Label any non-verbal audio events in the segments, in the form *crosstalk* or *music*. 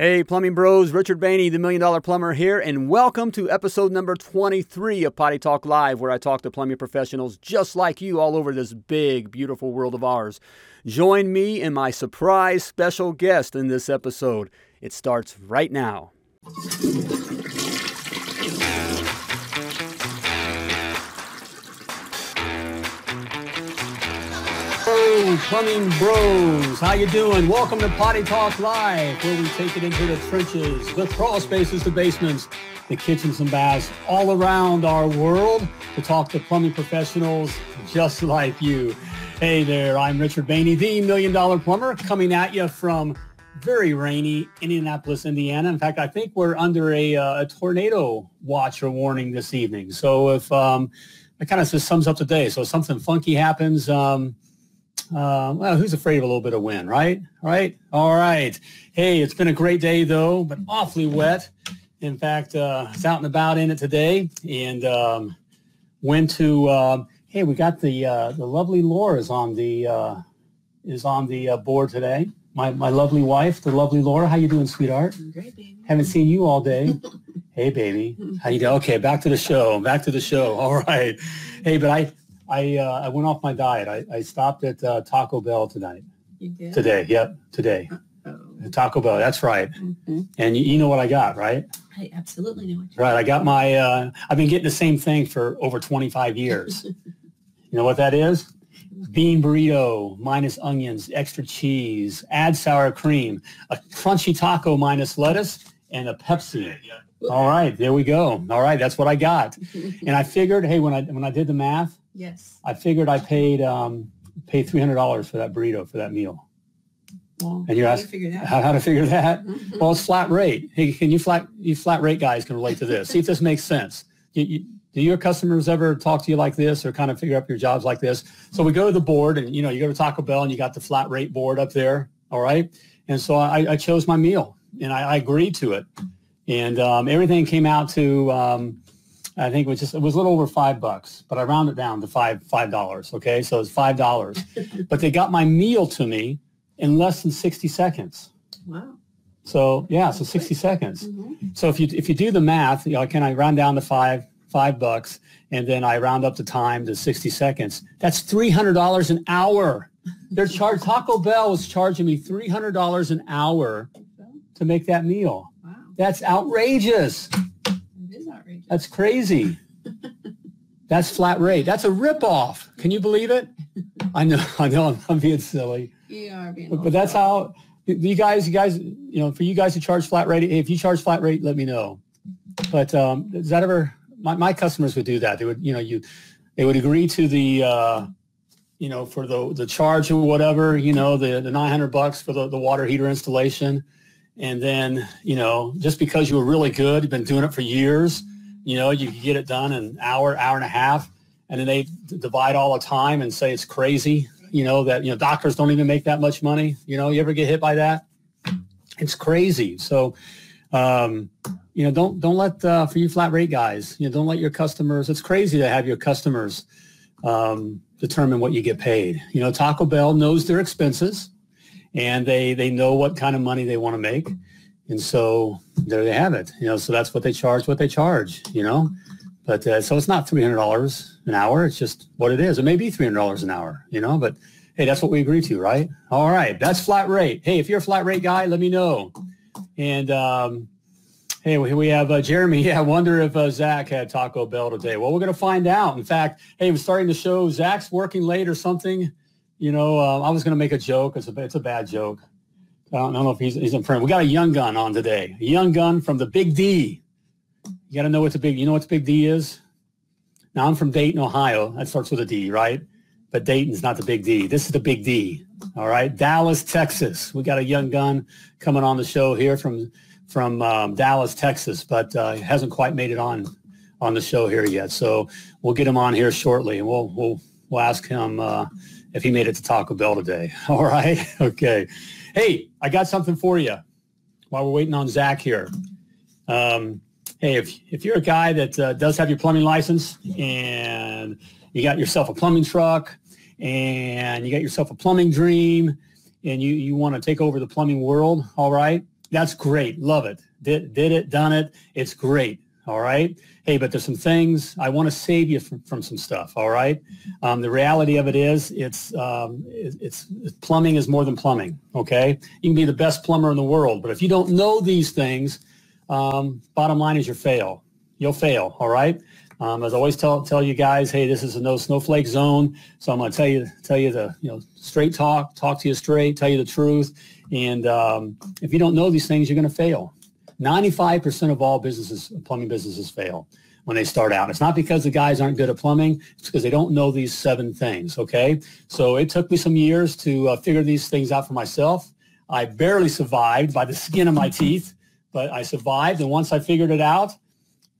Hey, Plumbing Bros, Richard Bainey, the Million Dollar Plumber here, and welcome to episode number 23 of Potty Talk Live, where I talk to plumbing professionals just like you all over this big, beautiful world of ours. Join me and my surprise special guest in this episode. It starts right now. Plumbing bros. How you doing? Welcome to Potty Talk Live, where we take it into the trenches, the crawl spaces, the basements, the kitchens and baths, all around our world to talk to plumbing professionals just like you. Hey there, I'm Richard Bainey, the Million Dollar Plumber, coming at you from very rainy Indianapolis, Indiana. In fact, I think we're under a, uh, a tornado watch or warning this evening. So if um, that kind of just sums up the day. So if something funky happens, um, uh, well, who's afraid of a little bit of wind, right? Right? All right. Hey, it's been a great day though, but awfully wet. In fact, uh, I was out and about in it today and um, went to. Uh, hey, we got the uh, the lovely Laura is on the uh, is on the uh, board today. My my lovely wife, the lovely Laura. How you doing, sweetheart? Great, baby. Haven't seen you all day. *laughs* hey, baby. *laughs* How you doing? Okay, back to the show. Back to the show. All right. Hey, but I I uh, I went off my diet. I, I stopped at uh, Taco Bell tonight. You did? Today, yep, today. Oh, Taco Bell. That's right. mhm. And you, you know what I got, right? I absolutely know what you got. Right. I got my. Uh, I've been getting the same thing for over 25 years. *laughs* you know what that is? Bean burrito minus onions, extra cheese, add sour cream, a crunchy taco minus lettuce, and a Pepsi. All right, there we go. All right, that's what I got. *laughs* And I figured, hey, when I when I did the math, yes. I figured I paid um, paid three hundred dollars for that burrito for that meal. Well, And you're how asking- How, how to figure that? *laughs* Mhm. Well, it's flat rate. Hey, can you flat you flat rate guys can relate to this? See if this makes sense. You, you, do your customers ever talk to you like this or kind of figure up your jobs like this? So we go to the board and you know you go to Taco Bell and you got the flat rate board up there. All right, and so I, I chose my meal and I, I agreed to it, and um, everything came out to um, I think it was just it was a little over five bucks, but I rounded it down to five five dollars. Okay, so it's five dollars, *laughs* but they got my meal to me in less than sixty seconds. wow. So yeah, so 60 seconds. Mhm. So if you if you do the math, you know, can I round down to five five bucks and then I round up the time to 60 seconds? That's three hundred dollars an hour. They're *laughs* charged. Taco Bell was charging me three hundred dollars an hour to make that meal. Wow. That's outrageous. It is outrageous. That's crazy. That's flat rate. That's a ripoff. Can you believe it? I know. *laughs* I know. I'm, I'm being silly. you are being. But, but that's how you guys, you guys, you know, for you guys to charge flat rate, if you charge flat rate, let me know. But um, does that ever? My, my customers would do that. They would, you know, you, they would agree to the, uh, you know, for the the charge or whatever, you know, the the 900 bucks for the the water heater installation, and then you know, just because you were really good, you've been doing it for years, you know, you get it done in an hour, hour and a half, and then they divide all the time and say it's crazy you know that you know doctors don't even make that much money. You know you ever get hit by that? It's crazy. So um you know don't don't let uh, for you flat rate guys you know don't let your customers it's crazy to have your customers um determine what you get paid. You know taco bell knows their expenses and they they know what kind of money they want to make and so there they have it you know so that's what they charge what they charge you know but uh, so it's not three hundred dollars an hour. It's just what it is. It may be three hundred dollars an hour, you know. But hey, that's what we agree to, right? All right, that's flat rate. Hey, if you're a flat rate guy, let me know. And um, hey, we, have uh, Jeremy. *laughs* Yeah, I wonder if uh, Zach had Taco Bell today. Well, we're gonna find out. In fact, hey, we're starting the show. Zach's working late or something. You know, uh, I was gonna make a joke. It's a it's a bad joke. I don't, know if he's he's in front. We got a young gun on today. A young gun from the Big D. You got to know what the big, you know what the big D is? Now I'm from Dayton, Ohio. That starts with a D, right? But Dayton's not the big D. This is the big D. All right. Dallas, Texas. We got a young gun coming on the show here from, from um, Dallas, Texas, but uh, hasn't quite made it on, on the show here yet. So we'll get him on here shortly and we'll, we'll, we'll ask him uh, if he made it to Taco Bell today. *laughs* All right. Okay. Hey, I got something for you while we're waiting on Zach here. Um, hey, if, if you're a guy that uh, does have your plumbing license and you got yourself a plumbing truck and you got yourself a plumbing dream and you, you want to take over the plumbing world, all right, That's great. Love it. Did, did it, done it. It's great. All right. Hey, but there's some things I want to save you from, from some stuff. All right. Um, the reality of it is it's, um, it, it's plumbing is more than plumbing. Okay. You can be the best plumber in the world, but if you don't know these things, um, bottom line is you'll fail. You'll fail. All right. Um, as I always tell tell you guys, hey, this is a no snowflake zone. So I'm going to tell you tell you the you know straight talk, talk to you straight, tell you the truth. And um, if you don't know these things, you're going to fail. 95% of all businesses, plumbing businesses, fail when they start out. It's not because the guys aren't good at plumbing; it's because they don't know these seven things. Okay, so it took me some years to uh, figure these things out for myself. I barely survived by the skin of my teeth, but I survived, and once I figured it out,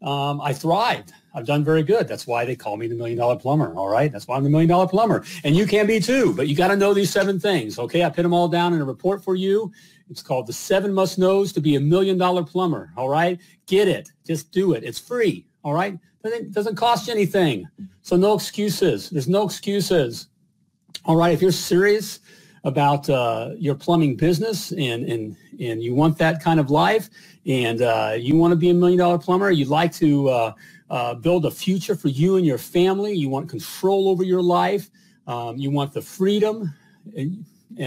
um, I thrived. I've done very good. That's why they call me the million dollar plumber. All right. That's why I'm the million dollar plumber. And you can be too, but you got to know these seven things. Okay. I put them all down in a report for you. It's called the seven must knows to be a million dollar plumber. All right. Get it. Just do it. It's free. All right. It doesn't cost you anything. So no excuses. There's no excuses. All right. If you're serious about uh, your plumbing business and, and, and you want that kind of life and uh, you want to be a million dollar plumber, you'd like to uh, uh, build a future for you and your family. You want control over your life. Um, you want the freedom.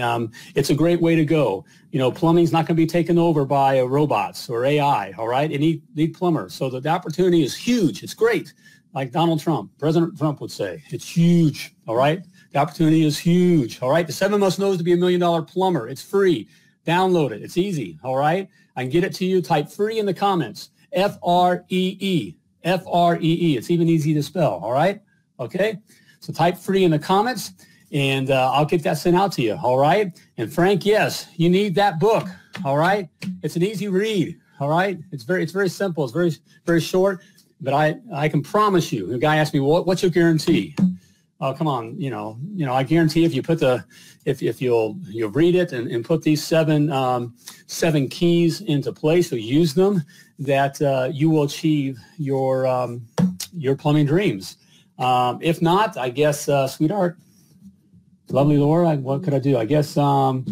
Um, it's a great way to go. You know, plumbing's not going to be taken over by uh, robots or AI. All right, it need need plumbers. So the, the opportunity is huge. It's great. Like Donald Trump, President Trump would say, it's huge. All right, the opportunity is huge. All right, the seven must knows to be a million dollar plumber. It's free. Download it. It's easy. All right, I can get it to you. Type free in the comments. F R E E F-R-E-E. It's even easy to spell. All right. Okay. So type free in the comments and uh, I'll get that sent out to you. All right. And Frank, yes, you need that book. All right. It's an easy read. All right. It's very, it's very simple. It's very, very short, but I, I can promise you, the guy asked me, what, what's your guarantee? Oh, come on. You know, you know, I guarantee if you put the, if, if you'll, you'll read it and, and put these seven, um, seven keys into place or use them, that uh, you will achieve your um, your plumbing dreams. Um, if not, I guess, uh, sweetheart, lovely Laura, what could I do? I guess, um,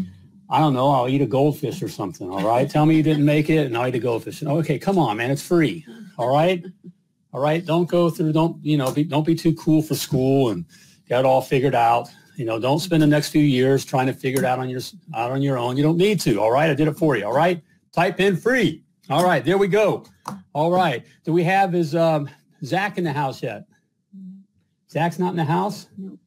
I don't know, I'll eat a goldfish or something, all right? Tell me you didn't make it and I'll eat a goldfish. Okay, come on, man, it's free, all right? All right, don't go through, don't, you know, be, don't be too cool for school and get it all figured out. You know, don't spend the next few years trying to figure it out on your, out on your own. You don't need to, all right? I did it for you, all right? Type in free. All right, there we go. All right. Do we have is um, Zach in the house yet? Zach's not in the house? No.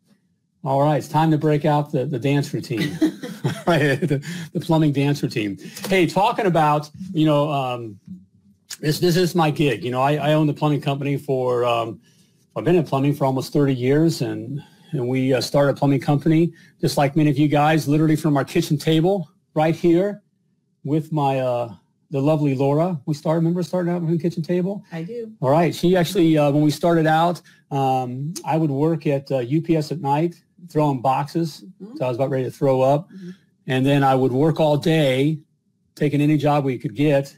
All right, it's time to break out the, the dance routine. *laughs* *laughs* right, the, the, plumbing dance routine. Hey, talking about, you know, um, this this is my gig. You know, I, I own the plumbing company for, um, I've been in plumbing for almost 30 years and, and we uh, started a plumbing company, just like many of you guys, literally from our kitchen table right here with my uh, the lovely Laura. We started, remember starting out from the kitchen table? I do. All right. She actually, uh, when we started out, um, I would work at uh, UPS at night, throwing boxes. Mm-hmm. So I was about ready to throw up. Mm-hmm. And then I would work all day, taking any job we could get.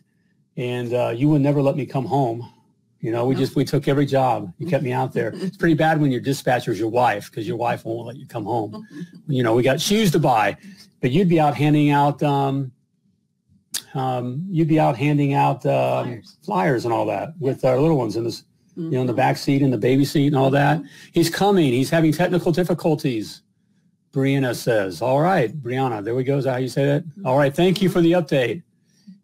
And uh, you would never let me come home. You know, we no. just, we took every job. You kept me out there. it's pretty bad when your dispatcher is your wife because your wife won't let you come home. you know, we got shoes to buy, but you'd be out handing out, um, um, you'd be out handing out um, flyers. flyers. and all that with our little ones in this, mm-hmm. You know, in the back seat and the baby seat and all that. Mm-hmm. He's coming. He's having technical difficulties. Brianna says, all right, Brianna, there we go. Is that how you say that? All right. Thank you for the update.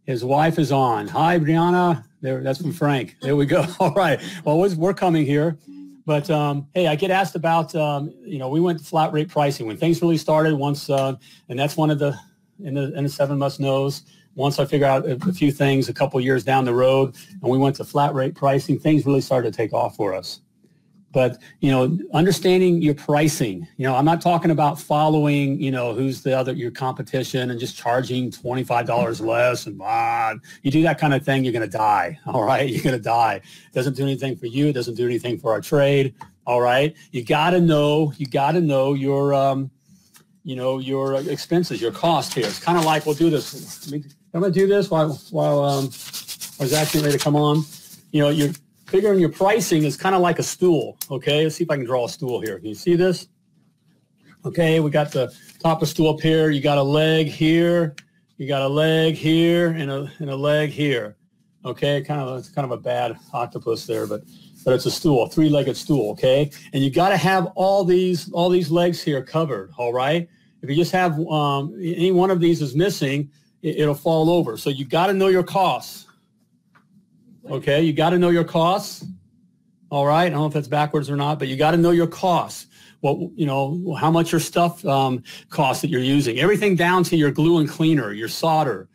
His wife is on. Hi, Brianna. There, that's from Frank. There we go. *laughs* All right. Well, we're coming here. But um, hey, I get asked about, um, you know, we went flat rate pricing when things really started once, uh, and that's one of the, in the, in the seven must knows once I figured out a, few things a couple years down the road and we went to flat rate pricing, things really started to take off for us. But, you know, understanding your pricing, you know, I'm not talking about following, you know, who's the other, your competition and just charging $25 less and blah. You do that kind of thing, you're going to die. *laughs* All right. You're going to die. It doesn't do anything for you. It doesn't do anything for our trade. All right. You got to know, you got to know your, um, you know, your expenses, your cost here. It's kind of like, we'll do this. I'm going to do this while, while um, I was actually ready to come on. You know, you're figuring your pricing is kind of like a stool. Okay, let's see if I can draw a stool here. Can you see this? Okay, we got the top of stool up here. You got a leg here. You got a leg here and a, and a leg here. Okay, kind of it's kind of a bad octopus there, but but it's a stool, a three-legged stool. Okay, and you got to have all these all these legs here covered. All right. If you just have um, any one of these is missing, it, it'll fall over. So you got to know your costs. Okay, you got to know your costs. All right. I don't know if that's backwards or not, but you got to know your costs. What you know, how much your stuff um, costs that you're using. Everything down to your glue and cleaner, your solder.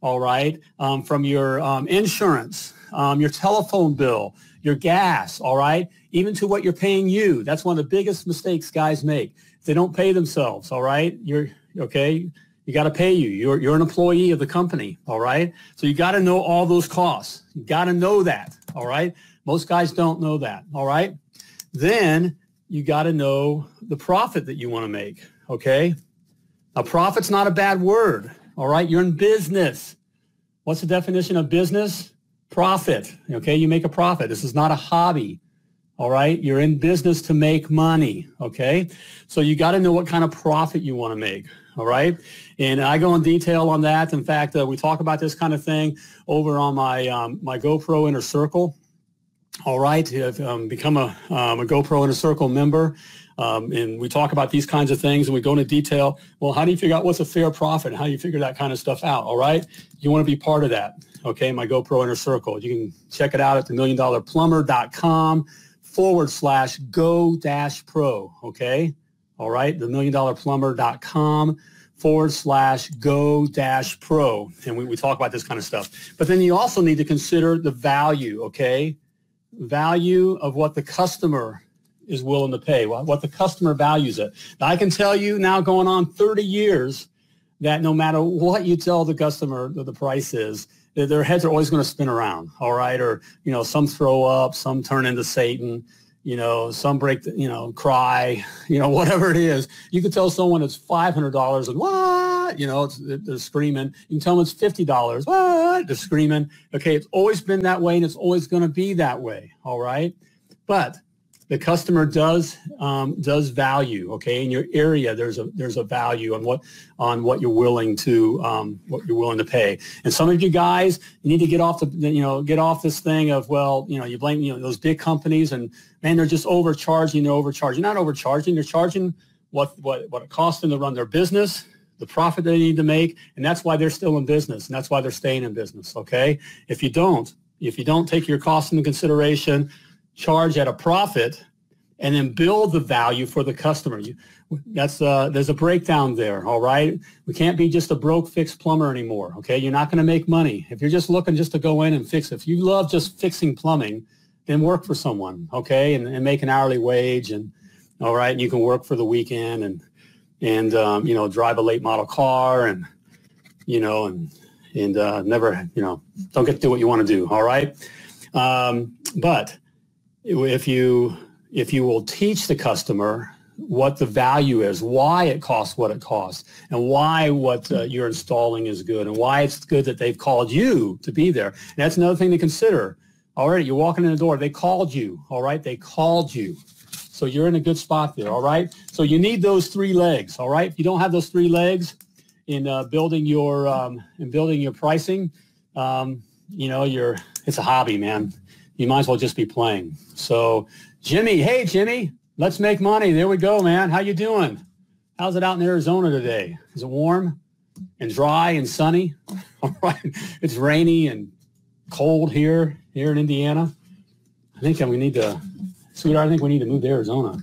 All right, um, from your um, insurance, um, your telephone bill, your gas. All right, even to what you're paying you. That's one of the biggest mistakes guys make. They don't pay themselves. All right, you're okay. You got to pay you. You're, you're an employee of the company. All right. So you got to know all those costs. You got to know that. All right. Most guys don't know that. All right. Then you got to know the profit that you want to make. Okay. Now, profit's not a bad word. All right. You're in business. What's the definition of business? Profit. Okay. You make a profit. This is not a hobby. All right. You're in business to make money. Okay. So you got to know what kind of profit you want to make. All right. And I go in detail on that. In fact, uh, we talk about this kind of thing over on my, um, my GoPro Inner Circle. All right. I've um, become a, um, a GoPro Inner Circle member. Um, and we talk about these kinds of things and we go into detail. Well, how do you figure out what's a fair profit? How do you figure that kind of stuff out? All right. You want to be part of that. Okay. My GoPro Inner Circle. You can check it out at the million dollar plumber.com forward slash go dash pro. Okay. All right, the million dollar plumber.com forward slash go dash pro. And we, we talk about this kind of stuff. But then you also need to consider the value, okay? Value of what the customer is willing to pay, what, the customer values it. Now, I can tell you now going on 30 years that no matter what you tell the customer the price is, their heads are always going to spin around, all right? Or, you know, some throw up, some turn into Satan you know, some break, the, you know, cry, *laughs* you know, whatever it is. You can tell someone it's $500 and what, you know, they're screaming. You can tell them it's $50. What? They're screaming. Okay. It's always been that way and it's always going to be that way. All right. But the customer does um, does value okay? In your area there's a there's a value on what on what you're willing to um, what you're willing to pay. And some of you guys you need to get off the you know get off this thing of well you know you blame you know those big companies and man they're just overcharging they're overcharging. Not overcharging they're charging what what what it costs them to run their business the profit they need to make and that's why they're still in business and that's why they're staying in business okay? If you don't if you don't take your costs into consideration charge at a profit and then build the value for the customer. You, that's uh, there's a breakdown there. All right, we can't be just a broke fixed plumber anymore. Okay, you're not going to make money if you're just looking just to go in and fix. If you love just fixing plumbing, then work for someone. Okay, and, and make an hourly wage and all right, and you can work for the weekend and and um, you know drive a late model car and you know and and uh, never you know don't get to do what you want to do. All right, um, but if you if you will teach the customer what the value is, why it costs what it costs, and why what uh, you're installing is good, and why it's good that they've called you to be there. And that's another thing to consider. All right, you're walking in the door. They called you. All right, they called you. So you're in a good spot there. All right. So you need those three legs. All right. If you don't have those three legs in uh, building your um, in building your pricing, um, you know, you're it's a hobby, man. You might as well just be playing. So Jimmy, hey Jimmy, let's make money. There we go, man. How you doing? How's it out in Arizona today? Is it warm and dry and sunny? *laughs* All right. It's rainy and cold here, here in Indiana. I think we need to, sweetheart, I think we need to move to Arizona.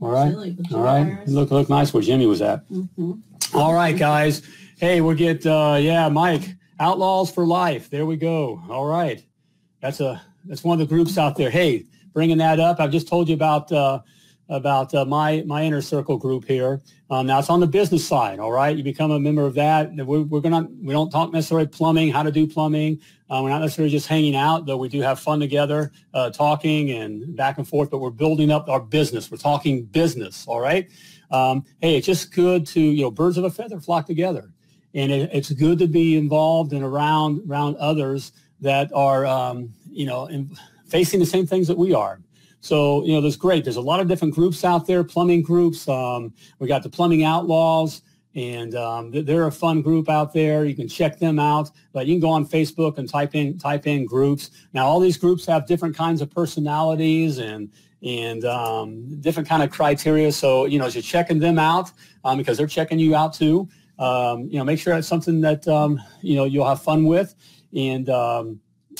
All right. All right. Look, look nice where Jimmy was at. Mm-hmm. All right, guys. Hey, we'll get, uh, yeah, Mike, Outlaws for Life. There we go. All right. That's a, that's one of the groups out there. Hey, bringing that up. I've just told you about uh, about uh, my my inner circle group here. Um, now it's on the business side. All right, you become a member of that. We're, we're gonna we don't talk necessarily plumbing, how to do plumbing. Uh, we're not necessarily just hanging out, though we do have fun together, uh, talking and back and forth. But we're building up our business. We're talking business. All right. Um, hey, it's just good to you know birds of a feather flock together, and it, it's good to be involved and around around others that are um, you know. In, facing the same things that we are. So, you know, that's great. There's a lot of different groups out there, plumbing groups. Um, we got the plumbing outlaws. and um, they're a fun group out there. You can check them out, but you can go on Facebook and type in type in groups. Now, all these groups have different kinds of personalities and and um, different kind of criteria. So you know, as you're checking them out, um, because they're checking you out too, um, you know, make sure it's something that um, you know you'll have fun with, and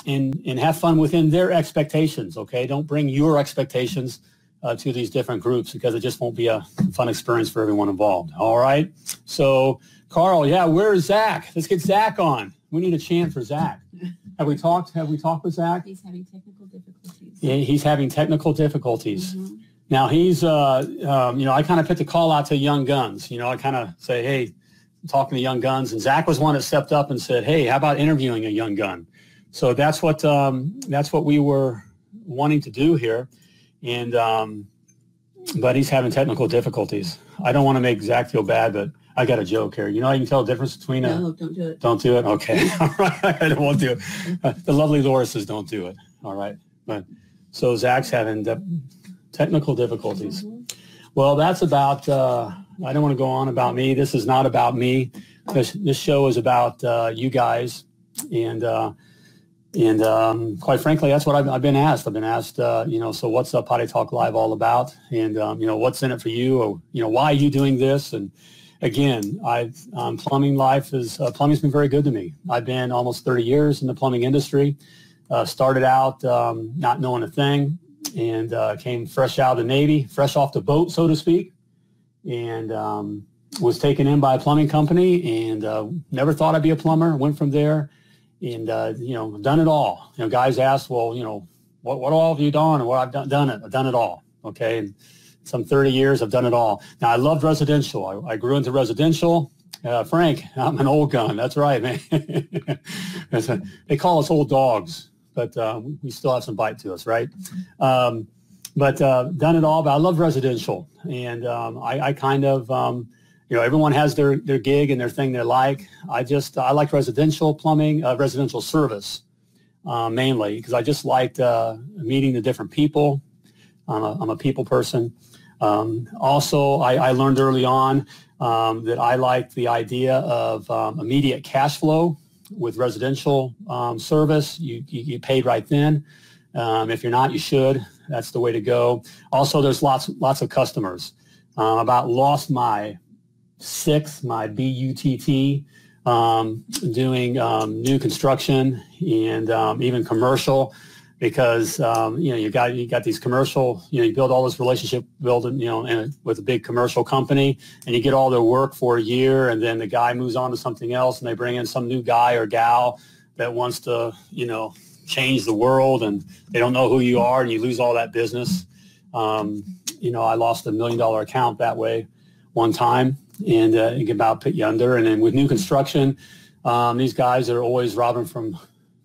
and and have fun within their expectations. Okay, don't bring your expectations uh, to these different groups because it just won't be a fun experience for everyone involved. All right. So Carl, yeah, where's Zach? Let's get Zach on. We need a chant for Zach. Have we talked? Have we talked with Zach? He's having technical difficulties. Yeah, he's having technical difficulties. Mm-hmm. Now he's, uh, um, you know, I kind of put the call out to young guns. You know, I kind of say, hey, talking to young guns, and Zach was one that stepped up and said, hey, how about interviewing a young gun? So that's what um, that's what we were wanting to do here and um, but he's having technical difficulties. I don't want to make Zach feel bad, but I got a joke here. You know, I can tell the difference between a. No, don't do it. Don't do it. Okay, *laughs* all right. *laughs* I won't do it. Uh, the lovely Laura says, "Don't do it." All right, but so Zach's having de- technical difficulties. Well, that's about. Uh, I don't want to go on about me. This is not about me. This, this show is about uh, you guys, and uh, and um, quite frankly, that's what I've, I've been asked. I've been asked, uh, you know, so what's uh, Potty Talk Live all about? And um, you know, what's in it for you? Or you know, why are you doing this? And again, I've um, plumbing life is uh, plumbing's been very good to me. I've been almost 30 years in the plumbing industry. Uh, started out um, not knowing a thing, and uh, came fresh out of the Navy, fresh off the boat, so to speak, and um, was taken in by a plumbing company, and uh, never thought I'd be a plumber. Went from there, and uh, you know, done it all. You know, guys ask, well, you know, what what all have you done? And what I've done, done it. I've done it all. Okay, and some 30 years, I've done it all. Now I loved residential. I, I grew into residential. Uh, Frank, *laughs* I'm an old gun. That's right, man. *laughs* They call us old dogs, but uh, we still have some bite to us, right? Um, but uh, done it all. But I love residential, and um, I, I kind of, um, you know, everyone has their their gig and their thing they like. I just I like residential plumbing, uh, residential service uh, mainly because I just liked uh, meeting the different people. I'm a, I'm a people person. Um, also, I, I learned early on um, that I like the idea of um, immediate cash flow with residential um, service. You, you get paid right then. Um, if you're not, you should. That's the way to go. Also, there's lots lots of customers. Um, about lost my sixth, my BUTT, um, doing um, new construction and um, even commercial because um, you know you got you got these commercial you know you build all this relationship building you know and with a big commercial company and you get all their work for a year and then the guy moves on to something else and they bring in some new guy or gal that wants to you know change the world and they don't know who you are and you lose all that business. Um, you know I lost a million dollar account that way one time and uh, it can you under and then with new construction um, these guys are always robbing from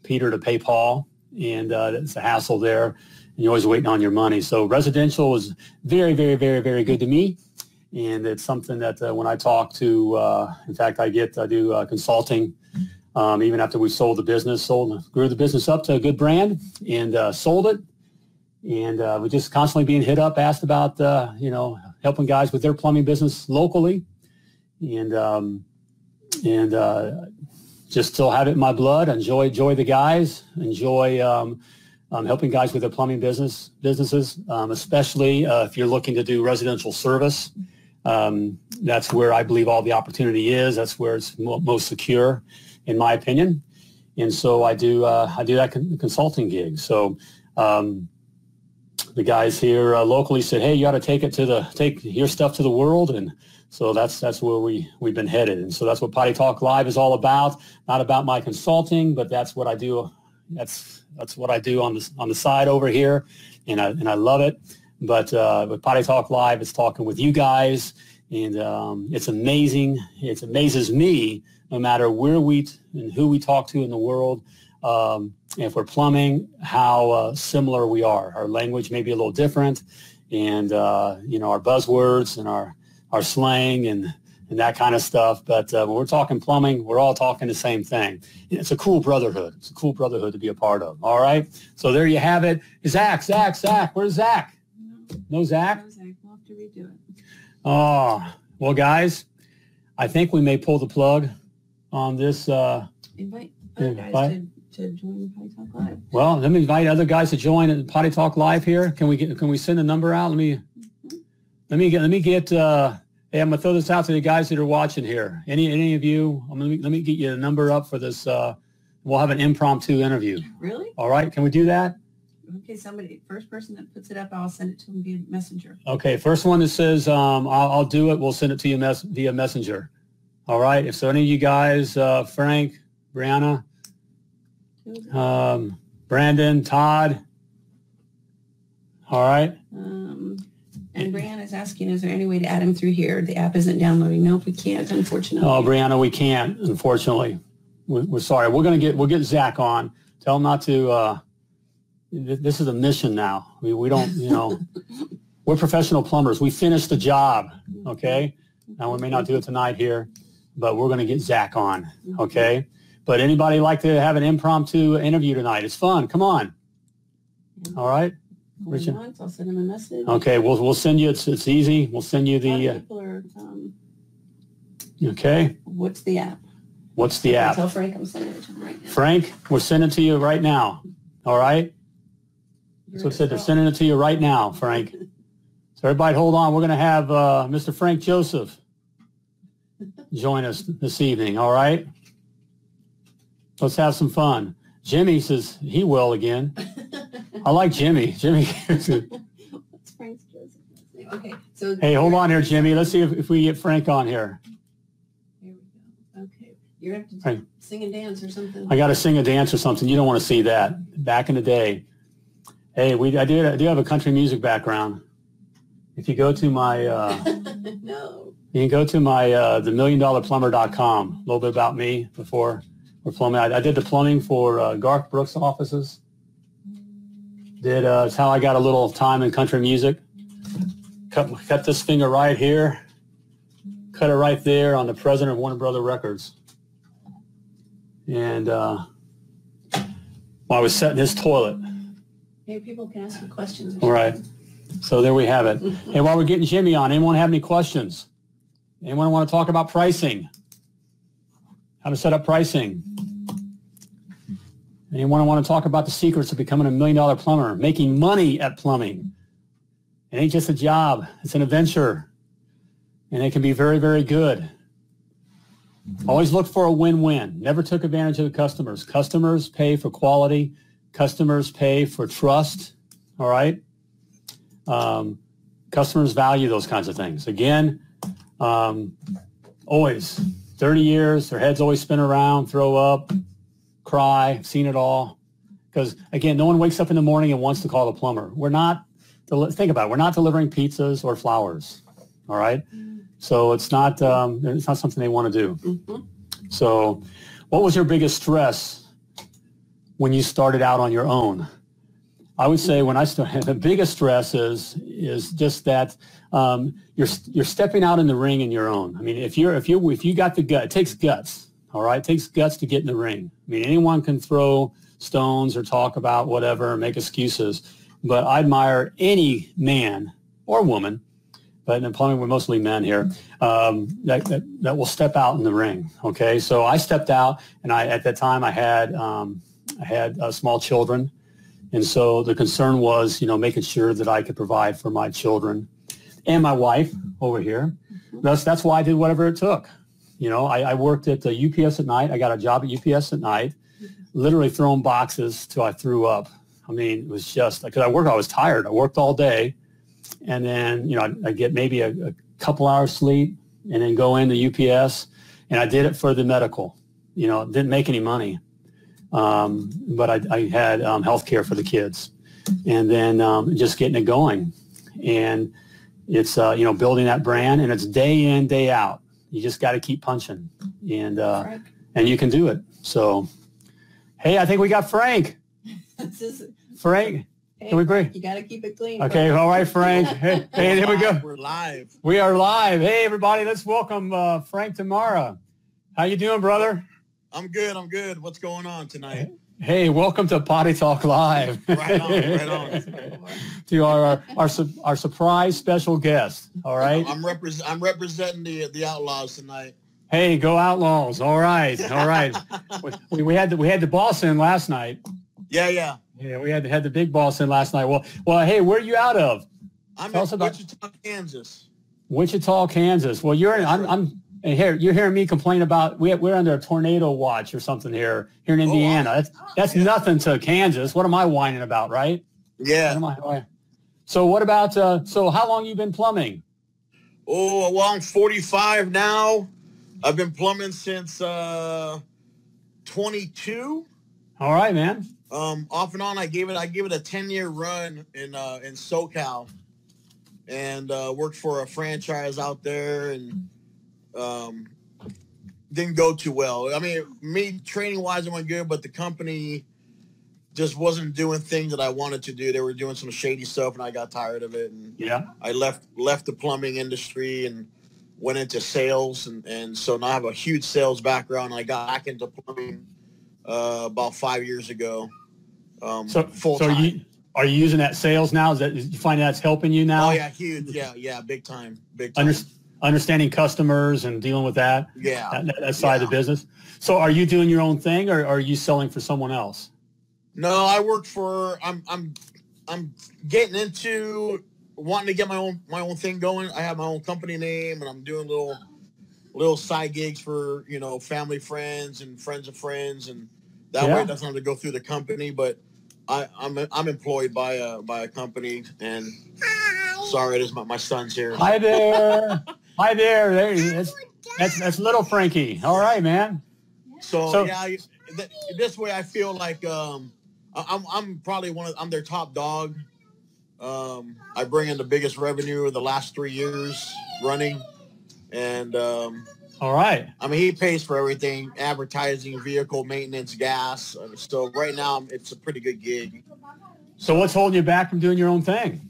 Peter to pay Paul and uh, it's a hassle there. And you're always waiting on your money. So residential was very very very very good to me. And it's something that uh, when i talk to uh, in fact i get i do uh, consulting um, even after we sold the business sold grew the business up to a good brand and uh, sold it. And uh, we're just constantly being hit up asked about uh, you know helping guys with their plumbing business locally and um, and uh, just still have it in my blood. Enjoy enjoy the guys. Enjoy um, um, helping guys with their plumbing business businesses, um, especially uh, if you're looking to do residential service. Um, that's where I believe all the opportunity is. That's where it's mo- most secure, in my opinion. And so I do uh, I do that con- consulting gig. So the guys here uh, locally said, "Hey, you got to take it to the take your stuff to the world," and so that's that's where we we've been headed. And so that's what Potty Talk Live is all about. Not about my consulting, but that's what I do. That's that's what I do on the on the side over here, and I and I love it. But uh, with Potty Talk Live, it's talking with you guys, and um, it's amazing. It amazes me no matter where we t- and who we talk to in the world. Um, if we're plumbing, how uh, similar we are. Our language may be a little different, and uh, you know our buzzwords and our our slang and and that kind of stuff. But uh, when we're talking plumbing, we're all talking the same thing. It's a cool brotherhood. It's a cool brotherhood to be a part of. All right. So there you have it. Zach, Zach, Zach. Where's Zach? No Zach. No, Zach, we'll have to redo it. Oh, well, guys, I think we may pull the plug on this. Uh, Invite other guys to, to join Potty Talk Live. well, let me invite other guys to join in Potty Talk Live here. Can we get? Can we send a number out? Let me. Let me get. Let me get. Uh, hey, I'm gonna throw this out to the guys that are watching here. Any any of you? I'm gonna let me get you a number up for this. Uh, we'll have an impromptu interview. Really? All right. Can we do that? Okay, somebody, first person that puts it up, I'll send it to them via messenger. Okay, first one that says um, I'll, I'll do it. We'll send it to you mess, via messenger. All right. If so, any of you guys, uh, Frank, Brianna, um, Brandon, Todd. All right. Um, Brianna's asking, is there any way to add him through here? The app isn't downloading. Nope, we can't, unfortunately. Oh, Brianna, we can't. Unfortunately, we're, we're sorry. We're gonna get we'll get Zach on. Tell him not to. Uh, th- this is a mission now. We we don't you know. *laughs* we're professional plumbers. We finished the job. Okay. Now we may not do it tonight here, but we're gonna get Zach on. Okay. But anybody like to have an impromptu interview tonight? It's fun. Come on. All right. Richard. once, I'll send him a message. Okay. We'll we'll send you. It's it's easy. We'll send you the. Uh, people are, um, okay. what's the app? What's the app? Tell Frank I'm sending it to him right now. Frank, we're sending it to you right now. All right. That's what I said. They're sending it to you right now, Frank. So everybody hold on. We're going to have uh, Mr. Frank Joseph join us this evening. All right. Let's have some fun. Jimmy says he will again. *laughs* I like Jimmy. Jimmy. *laughs* What's Frank's Joseph's? Okay, so. hey, hold on here, Jimmy. Let's see if, if we get Frank on here. Here we go. Okay, you're gonna have to sing and dance or something. I got to sing a dance or something. You don't want to see that. Back in the day. Hey, we I do I do have a country music background. If you go to my uh, *laughs* No. You can go to my uh, the million dollar plumber.com. A little bit about me before we're plumbing. I, I did the plumbing for uh, Garth Brooks offices. Did uh, it's how I got a little time in country music. Cut cut this finger right here. Cut it right there on the president of Warner Brother Records. And uh, while I was setting his toilet. Maybe people can ask you questions. All right. So there we have it. *laughs* Hey, while we're getting Jimmy on, anyone have any questions? Anyone want to talk about pricing? How to set up pricing? Anyone want to talk about the secrets of becoming a million dollar plumber, making money at plumbing? It ain't just a job. It's an adventure. And it can be very, very good. Always look for a win-win. Never took advantage of the customers. Customers pay for quality. Customers pay for trust. All right. Um, customers value those kinds of things. Again, um, always 30 years, their heads always spin around, throw up, cry, seen it all. Because again, no one wakes up in the morning and wants to call the plumber. We're not, think about it, we're not delivering pizzas or flowers. All right. So it's not, um, it's not something they want to do. Mhm. So what was your biggest stress when you started out on your own? I would say when I started, *laughs* the biggest stress is is just that um, you're you're stepping out in the ring in your own. I mean, if you're if you if you got the gut, it takes guts. All right, it takes guts to get in the ring. I mean, anyone can throw stones or talk about whatever, make excuses, but I admire any man or woman, but in plumbing we're mostly men here, um, that, that that will step out in the ring. Okay, so I stepped out, and I at that time I had um, I had uh, small children. And so the concern was, you know, making sure that I could provide for my children and my wife over here. That's, that's why I did whatever it took. You know, I, I worked at UPS at night. I got a job at UPS at night, literally throwing boxes till I threw up. I mean, it was just because I worked, I was tired. I worked all day. And then, you know, I'd, I'd get maybe a, a couple hours sleep and then go into UPS. And I did it for the medical. You know, didn't make any money um, but I, I had um, health care for the kids and then um, just getting it going and it's uh, you know building that brand and it's day in day out you just got to keep punching and uh, Frank, and you can do it so hey i think we got frank this is- frank hey, can we bring You gotta keep it clean. okay all right frank *laughs* hey, hey there we go We're live. we are live hey everybody let's welcome uh, frank tamara how you doing brother I'm good. I'm good. What's going on tonight? Hey, welcome to Potty Talk Live. Right on, right on. *laughs* to our, our our our surprise special guest. All right. I'm represent. I'm representing the the Outlaws tonight. Hey, go Outlaws! All right, all right. *laughs* we, we had the, we had the boss in last night. Yeah, yeah. Yeah, we had had the big boss in last night. Well, well, hey, where are you out of? I'm Tell in Wichita, Kansas. Wichita, Kansas. Well, you're in, I'm, I'm and here. You're hearing me complain about we, we're under a tornado watch or something here here in Oh, wow. Indiana. That's that's Yeah. nothing to Kansas. What am I whining about, right? What Yeah. am I- So what about uh, so how long you been plumbing? Oh, well, I'm 45 now. I've been plumbing since uh, 22. All right, man. Um, off and on, I gave it. I gave it a 10 year run in uh, in SoCal, and uh, worked for a franchise out there, and um, didn't go too well. I mean, me training wise, it went good, but the company just wasn't doing things that I wanted to do. They were doing some shady stuff, and I got tired of it. And Yeah. I left left the plumbing industry and went into sales, and, and so now I have a huge sales background. I got back into plumbing uh, about five years ago. Um, So full so are you are you using that sales now? Is that you find that's helping you now? Oh yeah, huge. Yeah, yeah, big time, big time. Understanding customers and dealing with that yeah. that, that side of the business. So are you doing your own thing or are you selling for someone else? No, I work for. I'm I'm I'm getting into wanting to get my own my own thing going. I have my own company name, and I'm doing little little side gigs for you know family, friends, and friends of friends, and that Yeah. way it doesn't have to go through the company. But I, I'm I'm employed by a by a company, and sorry, it is my, my son's here. Hi there. *laughs* Hi there. There he is. That's that's little Frankie. All right, man. So, So- yeah, I, th- this way I feel like um, I- I'm I'm probably one of I'm their top dog. Um, I bring in the biggest revenue of the last three years running, and um, All right. I mean he pays for everything: advertising, vehicle maintenance, gas. Uh, So right now it's a pretty good gig. So what's holding you back from doing your own thing?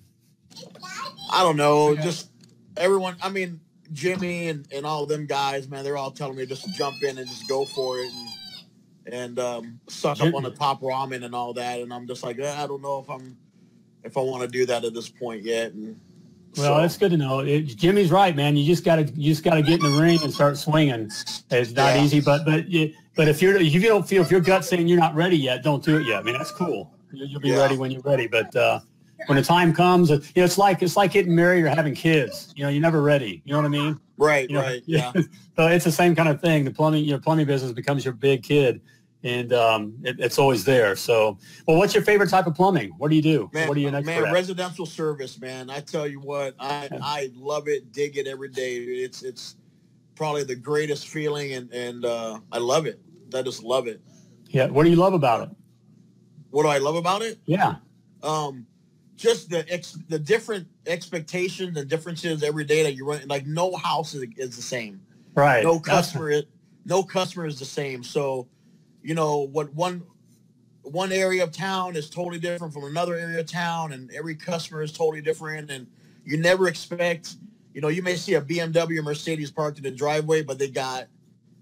I don't know, just everyone. I mean Jimmy and, and all them guys, man, they're all telling me just to jump in and just go for it and and um, suck up on the top ramen and all that. And I'm just like, eh, I don't know if I'm if I want to do that at this point yet. And Well, so, that's good to know. It, Jimmy's right, man. You just got to you just got to get in the ring and start swinging. It's not Yeah. easy, but but you, but if you're if you don't feel if your gut's saying you're not ready yet, don't do it yet. I mean, that's cool. You- You'll be Yeah. ready when you're ready. But uh, when the time comes, you know, it's like it's like getting married or having kids. You know, you're never ready. You know what I mean? right, You know, right, *laughs* yeah. so it's the same kind of thing. The plumbing, your plumbing business becomes your big kid, and um, it, it's always there. So, well, what's your favorite type of plumbing? What do you do? Man, what are you an expert man, at? residential service, man. I tell you what, I I love it, dig it every day. It's it's probably the greatest feeling, and and uh, I love it. I just love it. yeah. What do you love about it? What do I love about it? Yeah. um, just the ex- the different expectations and differences every day that you run. Like no house is, is the same. Right. No customer, is, no customer is the same. So, you know what one one area of town is totally different from another area of town, and every customer is totally different. And you never expect, you know, you may see a BMW or Mercedes parked in the driveway, but they got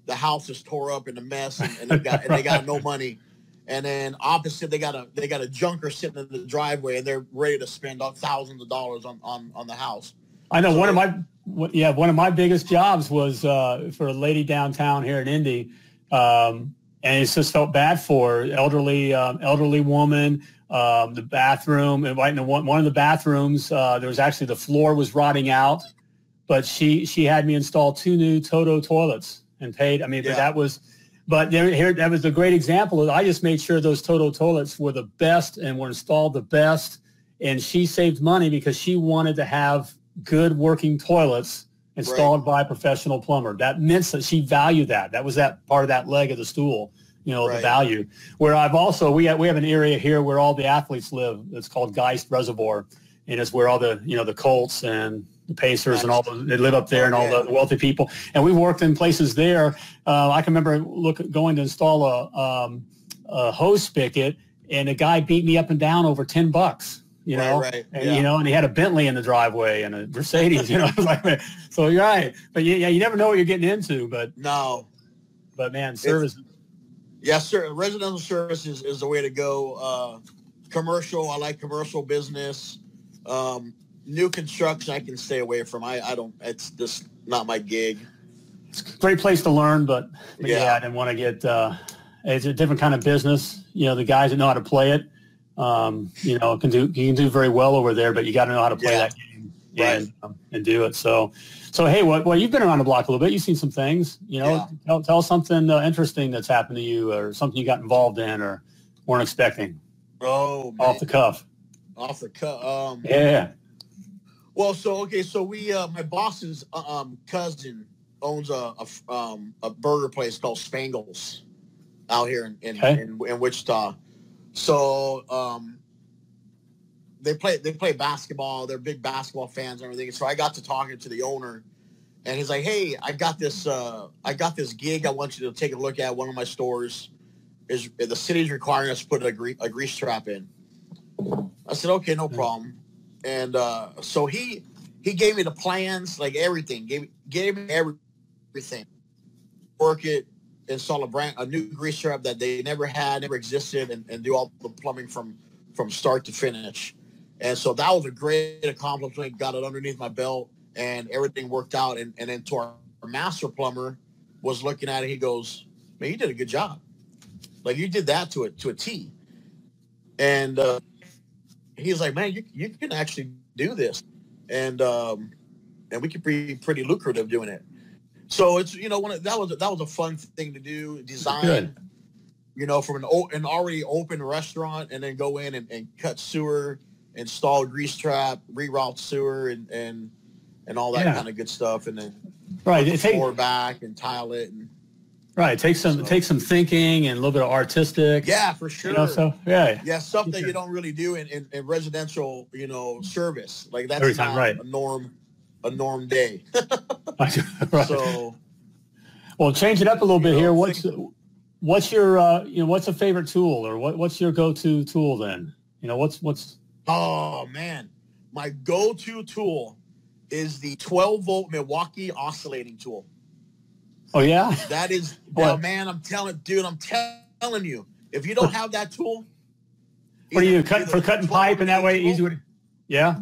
the house is tore up in a mess, and, and they got and they got no *laughs* money. And then opposite, they got a they got a junker sitting in the driveway, and they're ready to spend thousands of dollars on on on the house. I know So one of my what- yeah one of my biggest jobs was uh, for a lady downtown here in Indy, um, and it just felt bad for her. elderly um, elderly woman. Um, the bathroom and right in the one, one of the bathrooms uh, there was actually the floor was rotting out, but she she had me install two new Toto toilets and paid. I mean Yeah. that was. But there, here, that was a great example. I just made sure those Toto toilets were the best and were installed the best. And she saved money because she wanted to have good working toilets installed by a professional plumber. That meant that she valued that. That was that part of that leg of the stool, you know, the value. Where I've also we have, we have an area here where all the athletes live. It's called Geist Reservoir, and it's where all the you know the Colts and the Pacers and all the, they live up there and all Yeah. the wealthy people. And we worked in places there. Uh, I can remember look going to install a, um, a hose spigot, and a guy beat me up and down over ten bucks. You Right, know, right, and yeah. you know, and he had a Bentley in the driveway and a Mercedes. *laughs* You know, I was like, man, so you're right, but yeah, yeah, you never know what you're getting into. But No, but man, service. Yes, sir. Residential service is, is the way to go. Uh, commercial, I like commercial business. Um, new construction, I can stay away from. I, I don't. It's just not my gig. it's a great place to learn, but, but yeah. Yeah. I didn't want to get. Uh, it's a different kind of business. You know, the guys that know how to play it, um, you know, can do you can do very well over there, but you got to know how to play Yeah. that game Right. and um, and do it. So, so hey, what? Well, you've been around the block a little bit. You've seen some things. You know, Yeah. tell, tell us something uh, interesting that's happened to you, or something you got involved in, or weren't expecting Oh, man. off the cuff. off the cut. Um, Yeah. Well, so okay, so we, uh, my boss's uh, um, cousin owns a um, a burger place called Spangles out here in in, Okay. in, in Wichita. So um, they play they play basketball. They're big basketball fans and everything. So I got to talking to the owner, and he's like, "Hey, I got this uh, I got this gig. I want you to take a look at one of my stores. Is the city's requiring us to put a, gre- a grease trap in?" I said, "Okay, no problem." And uh, so he he gave me the plans, like everything. gave gave me every- everything. Work it, install a brand a new grease trap that they never had, never existed, and, and do all the plumbing from from start to finish. And so that was a great accomplishment. Got it underneath my belt, and everything worked out. And and then to our, master plumber was looking at it. He goes, "Man, you did a good job. Like you did that to a to a T." And uh, he's like, man, you, you can actually do this, and um, and we could be pretty lucrative doing it. So it's you know one of, that was that was a fun thing to do. Design, Good. you know, from an an already open restaurant, and then go in and, and cut sewer, install grease trap, reroute sewer, and and and all that Yeah. kind of good stuff, and then Right. the floor back and tile it, and right. Take some So- it takes some thinking and a little bit of artistic. yeah, for sure. You know, so yeah. Yeah, stuff that you don't really do in, in, in residential, you know, service. Like that's Every time, not right. a norm, a norm day. *laughs* *laughs* right. So well, change it up a little bit know, here. What's what's your uh, you know what's a favorite tool or what what's your go-to tool then? You know, what's what's Oh man, my go-to tool is the 12 volt Milwaukee oscillating tool. Oh yeah. That is, *laughs* now, man. I'm telling, dude. I'm telling you, if you don't have that tool, What are you cutting for cutting pipe and that way 18 easy? Yeah.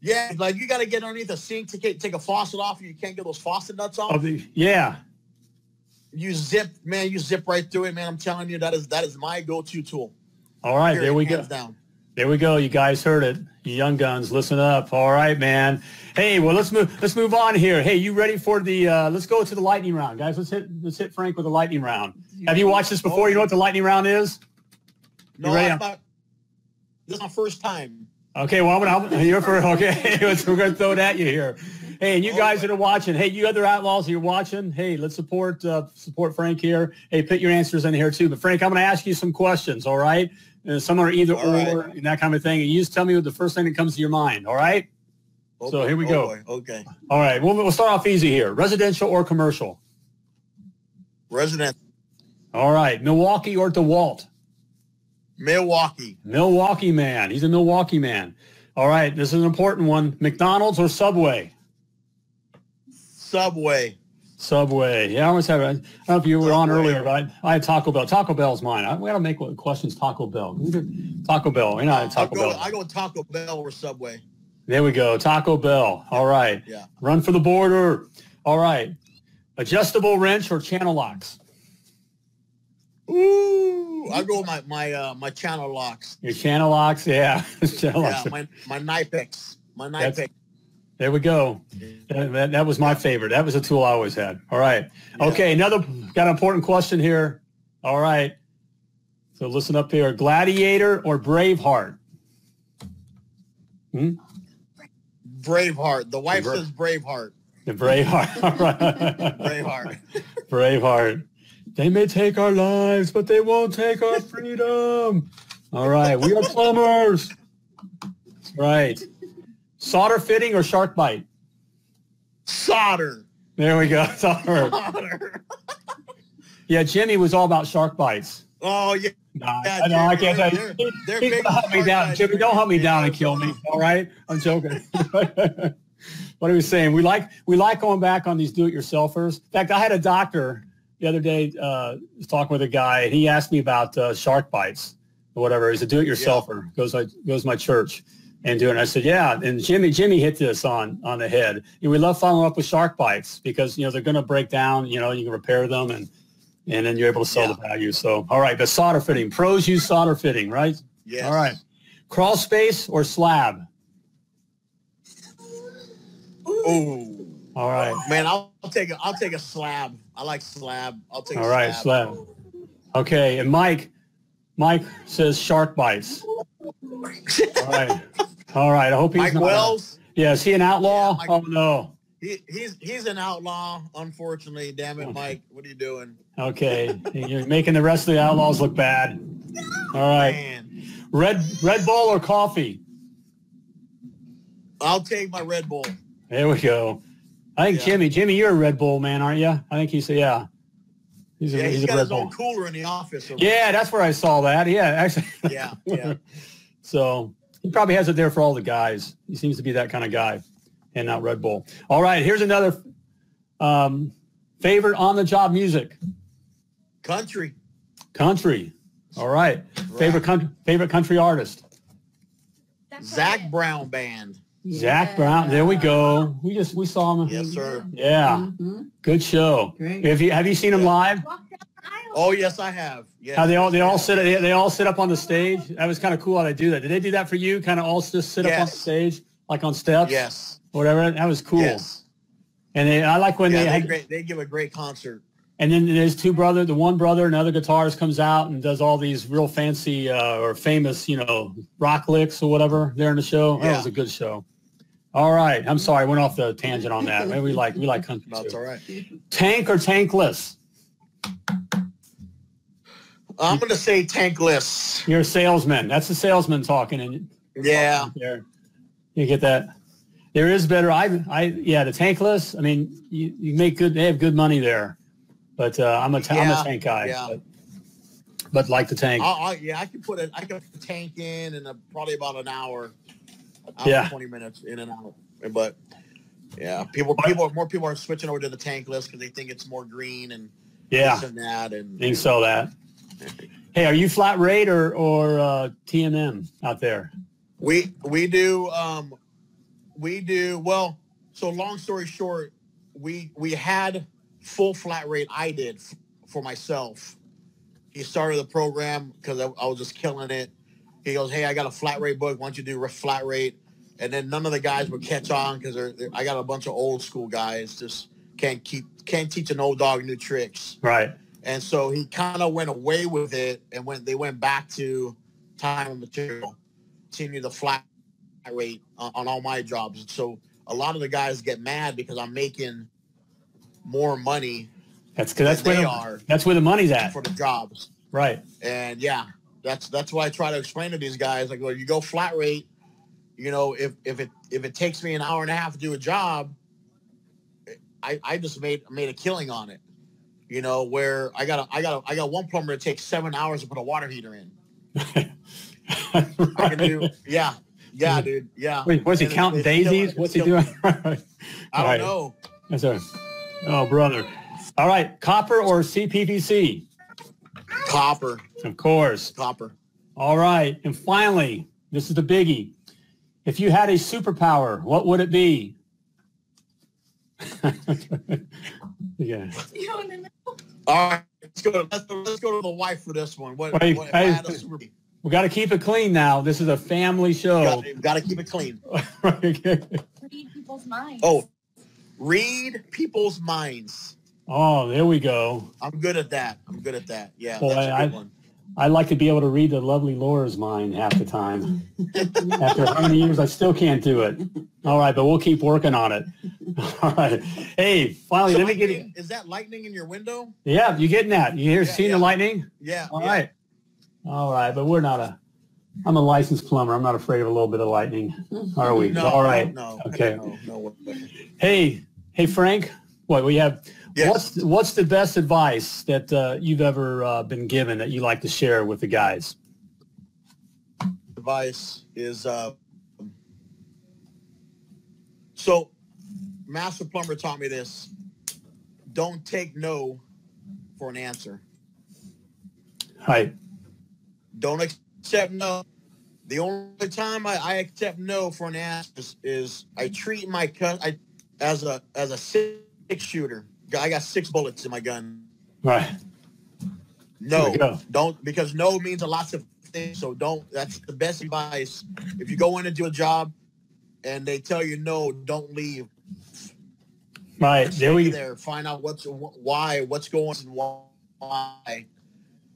Yeah, like you got to get underneath a sink to get, take a faucet off. and You can't get those faucet nuts off. Oh, the, yeah. You zip, man. You zip right through it, man. I'm telling you, that is that is my go-to tool. All right, there we go. Down. There we go. You guys heard it. You young guns, listen up. All right, man. Hey, well, let's move. Let's move on here. Hey, you ready for the? Uh, let's go to the lightning round, guys. Let's hit. Let's hit Frank with the lightning round. Have you watched this before? You know what the lightning round is? No, ready? I'm not, this is my first time. Okay, well, I'm gonna, you're for okay. let's- *laughs* We're gonna throw it at you here. Hey, and you guys that are watching, hey, you other outlaws, you're watching. Hey, let's support uh, support Frank here. Hey, put your answers in here too. But Frank, I'm gonna ask you some questions. All right, uh, some are either All right. or and that kind of thing. And you just tell me what the first thing that comes to your mind. All right. Oh, So here we oh, go. boy, Okay. All right. We'll, we'll start off easy here. Residential or commercial? Resident All right. Milwaukee or DeWalt? Milwaukee. Milwaukee man. He's a Milwaukee man. All right. This is an important one. McDonald's or Subway? Subway. Subway. Yeah, I always have. I don't know if you were on earlier, but I, I had Taco Bell. Taco Bell's mine. I, we got to make what- questions Taco Bell. Taco Bell. You know, Taco go, Bell. I go Taco Bell or Subway. There we go. Taco Bell. All right. Yeah. Run for the border. All right. Adjustable wrench or channel locks? Ooh, I go with my my uh, my channel locks. Your channel locks. Yeah. *laughs* channel Yeah, locks. my my Knipex. My knife That's- pick. There we go. That, that- that was my favorite. That was a tool I always had. All right. Okay. Another got an important question here. All right. So listen up here. Gladiator or Braveheart? Hmm? Braveheart. The wife Bra- says Braveheart. The Braveheart. *laughs* All right. Braveheart. *laughs* Braveheart. They may take our lives, but they won't take our freedom. All right. We are plumbers. That's right. Solder fitting or shark bite? Solder. There we go. *laughs* Solder. Solder. *laughs* Yeah, Jimmy was all about shark bites. Oh yeah. Nah, Yeah, I know. I can't tell you. they're- they're He's gonna hunt me down. Jimmy, don't hunt me down and kill me. All right, I'm joking. *laughs* what are we saying? We like we like going back on these do-it-yourselfers. In fact, I had a doctor the other day uh, was talking with a guy, and he asked me about uh, shark bites or whatever. He's a do-it-yourselfer. Goes like goes my church, and doing. it. I said, yeah. And Jimmy, Jimmy hit this on on the head. And we love following up with shark bites because you know they're going to break down. You know, you can repair them and and then you're able to sell Yeah. the value. So, all right, the solder fitting. Pros use solder fitting, right? Yes. All right. Crawl space or slab? Ooh. All right. Man, I'll, I'll take a I'll take a slab. I like slab. I'll take All right, slab. slab. Okay, and Mike, Mike says shark bites. All right. All right. I hope he's Mike not. Wells, Yeah, is he an outlaw? Yeah, Mike- oh no. he, he's he's an outlaw, unfortunately. Damn it, Mike. What are you doing? Okay, you're making the rest of the outlaws look bad. *laughs* All right, Man. Red Red Bull or coffee? I'll take my Red Bull. There we go. I think Yeah. Jimmy, Jimmy, you're a Red Bull man, aren't you? I think he's a, yeah. He's a, Yeah, he's he's got Red his own Bull. cooler in the office. Yeah, that's where I saw that. Yeah, actually. Yeah, yeah. *laughs* So he probably has it there for all the guys. He seems to be that kind of guy, and not Red Bull. All right, here's another um, favorite on the job music. Country. Country. All right. Favorite country favorite country artist. Zac Brown Band. Zac Brown. There we go. We just we saw him. Yes, sir. Yeah. Mhm. Good show. Great. Have you have you seen him live? Oh yes, I have. Yeah. How they all they all sit they, they all sit up on the stage. That was kind of cool how they do that. Did they do that for you? Kind of all just sit up on the stage like on steps, Yes. whatever. That was cool. Yes. And they, I like when Yeah, they they, had, great, they give a great concert. and then there's two brother, the one brother, another guitarist comes out and does all these real fancy uh, or famous, you know, rock licks or whatever there in the show. Yeah. That was a good show. All right, I'm sorry, I went off the tangent on that. Maybe we like we like country too. all right. Tank or tankless? I'm gonna say tankless. You're a salesman. That's the salesman talking, and Yeah. there, you get that. There is better. I, I, yeah, the tankless. I mean, you, you make good. They have good money there, but uh, I'm a, ta- Yeah, a tank guy. yeah. But, but like the tank. I, I, yeah, I can put it. I can put the tank in in a, probably about an hour. Yeah. Twenty minutes in and out. But yeah, people, people, more people are switching over to the tankless because they think it's more green and yeah, and that. And can sell that. Hey, are you flat rate or or uh, TMM out there? We we do um we do well. So long story short, we we had full flat rate. I did f- for myself. He started the program because I, I was just killing it. He goes, "Hey, I got a flat rate book. Why don't you do a flat rate?" And then none of the guys would catch on because I got a bunch of old school guys just can't keep can't teach an old dog new tricks. Right. And so he kind of went away with it and went they went back to time and material, continue the flat rate on, on all my jobs. So a lot of the guys get mad because I'm making more money That's because that's where they the, are that's where the money's at. for the jobs. Right. And yeah, that's that's why I try to explain to these guys like, well, you go flat rate. You know, if if it if it takes me an hour and a half to do a job, I I just made made a killing on it. You know, where I got a, I got a, I got one plumber that takes seven hours to put a water heater in. I can do *laughs* yeah yeah dude yeah. Wait, what's he And counting it's daisies? What's he doing? *laughs* I don't Right. know. Yes, sir. Oh, brother. All right, copper or CPVC? Copper Of course. copper. All right, and finally, this is the biggie. If you had a superpower, what would it be? *laughs* yeah. *laughs* All right, let's go. Let's go, let's go to the wife for this one. What, Wait, what I I- super? We got to keep it clean now. This is a family show. We've Got to keep it clean. *laughs* read people's minds. Oh, read people's minds. oh, there we go. I'm good at that. I'm good at that. Yeah, Boy, that's a good I- one. I like to be able to read the lovely Laura's mind half the time. After how many years, I still can't do it. All right, but we'll keep working on it. *laughs* All right. Hey, finally, So let me get mean, Is that lightning in your window? Yeah, you getting that? You hear Yeah, seeing yeah. the lightning? Yeah. All yeah. right. All right, but we're not a. I'm a licensed plumber. I'm not afraid of a little bit of lightning. Are we? No. All right. No. Okay. No. No. Hey, hey, Frank. What we have? Yes. What's what's the best advice that uh, you've ever uh, been given that you like to share with the guys? advice is uh, so master plumber taught me this don't take no for an answer Right. don't accept no The only time I, I accept no for an answer is, is I treat my cut I as a as a six shooter. I got six bullets in my gun. Right. No, don't because no means a lot of things. So don't. That's the best advice. If you go in and do a job, and they tell you no, don't leave. Right there we there. Find out what's why, what's going, on, why,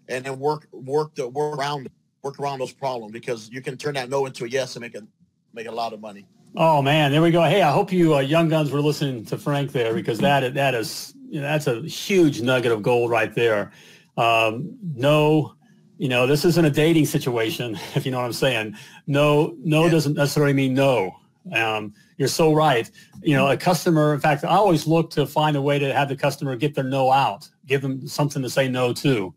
and then work work the work around work around those problems because you can turn that no into a yes and make a make a lot of money. Oh man, there we go. Hey, I hope you uh, young guns were listening to Frank there because that that is you know, that's a huge nugget of gold right there. Um, no, you know, this isn't a dating situation, *laughs* if you know what I'm saying. No, no yeah. doesn't necessarily mean no. Um, you're so right. You know, a customer, in fact, I always look to find a way to have the customer get their no out, give them something to say no to,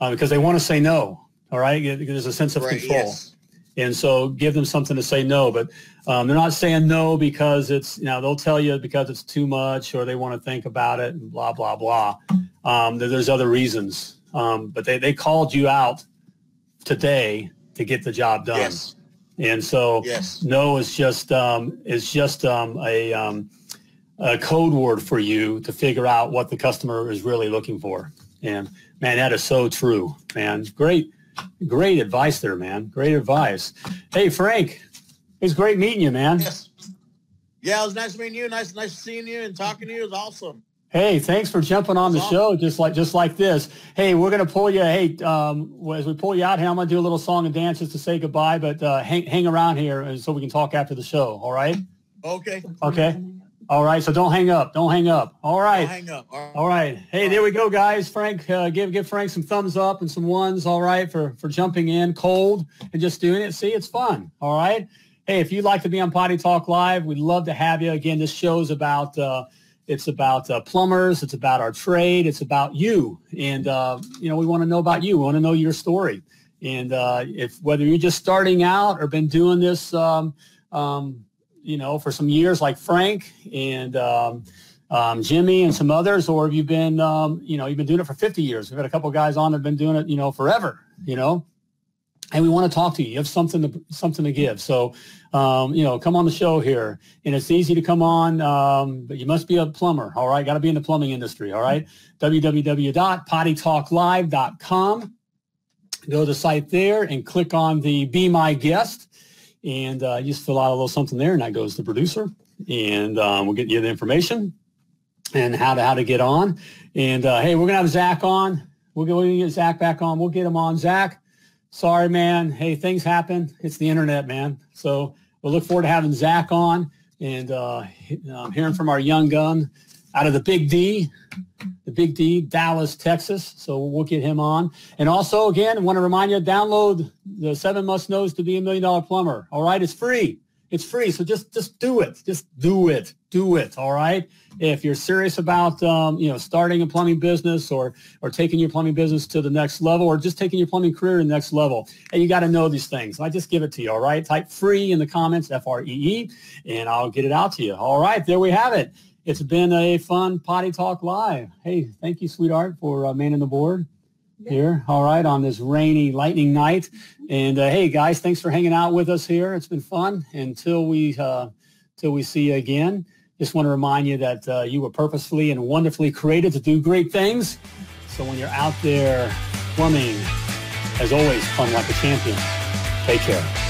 uh, because they want to say no. All right. There's a sense of right, control. Yes. And so give them something to say no, but um, they're not saying no because it's, you know, they'll tell you because it's too much or they want to think about it and blah, blah, blah. Um, there's other reasons. Um, but they, they called you out today to get the job done. Yes. And so yes. no is just, um, is just um, a, um, a code word for you to figure out what the customer is really looking for. And man, that is so true, man. Great Great advice there, man. Great advice. Hey, Frank, it's great meeting you, man. Yes. Yeah, it was nice meeting you. Nice, nice seeing you and talking to you. It was awesome. Hey, thanks for jumping on the awesome. show, just like just like this. Hey, we're gonna pull you. Hey, um, as we pull you out here, I'm gonna do a little song and dance just to say goodbye. But uh, hang hang around here so we can talk after the show. All right? Okay. Okay. All right, so don't hang up. Don't hang up. All right. Hang up. All right. All right. Hey, there we go, guys. Frank, uh, give give Frank some thumbs up and some ones. All right, for for jumping in cold and just doing it. See, it's fun. All right. Hey, if you'd like to be on Potty Talk Live, we'd love to have you. Again, this show's about uh, it's about uh, plumbers. It's about our trade. It's about you, and uh, you know we want to know about you. We want to know your story, and uh, if whether you're just starting out or been doing this. Um, um, you know, for some years like Frank and um, um, Jimmy and some others, or have you been, um, you know, you've been doing it for 50 years? We've had a couple guys on that have been doing it, you know, forever, you know, and we want to talk to you. You have something to, something to give. So, um, you know, come on the show here and it's easy to come on, um, but you must be a plumber. All right. Got to be in the plumbing industry. All right. www.pottytalklive.com. Go to the site there and click on the be my guest and uh, you just fill out a little something there, and that goes to the producer, and um, we'll get you the information and how to how to get on. And uh, hey, we're gonna have Zach on. We'll get, we'll get Zach back on. We'll get him on. Zach, sorry, man. Hey, things happen. It's the internet, man. So we'll look forward to having Zach on and uh, um, hearing from our young gun out of the Big D, the Big D, Dallas, Texas. So we'll get him on. And also, again, I want to remind you, download the seven must knows to be a million dollar plumber. All right, it's free. It's free. So just just do it. Just do it. Do it. All right. If you're serious about um, you know starting a plumbing business or or taking your plumbing business to the next level or just taking your plumbing career to the next level, and you got to know these things. I just give it to you. All right. Type free in the comments, F R E E, and I'll get it out to you. All right. There we have it it's been a fun potty talk live. Hey, thank you, sweetheart, for uh, manning the board here. All right, on this rainy lightning night. And uh, hey, guys, thanks for hanging out with us here. It's been fun. Until we uh, till we see you again. Just want to remind you that uh, you were purposefully and wonderfully created to do great things. So when you're out there plumbing, as always, plumb like a champion. Take care.